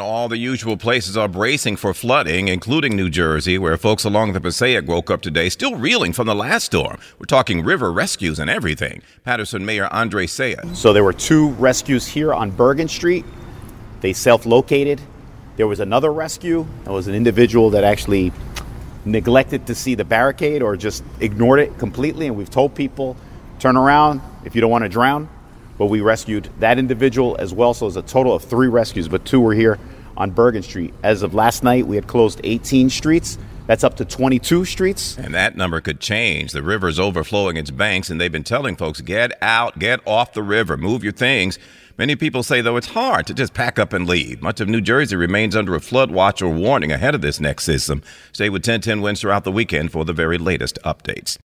All the usual places are bracing for flooding, including New Jersey, where folks along the Passaic woke up today still reeling from the last storm. We're talking river rescues and everything. Paterson Mayor Andre Sayegh. So there were two rescues here on Bergen Street. They self located. There was another rescue. That was an individual that actually neglected to see the barricade or just ignored it completely. And we've told people turn around if you don't want to drown. But we rescued that individual as well. So it was a total of three rescues, but two were here on Bergen Street. As of last night, we had closed 18 streets. That's up to 22 streets. And that number could change. The river's overflowing its banks, and they've been telling folks get out, get off the river, move your things. Many people say, though, it's hard to just pack up and leave. Much of New Jersey remains under a flood watch or warning ahead of this next system. Stay with 1010 WINS throughout the weekend for the very latest updates.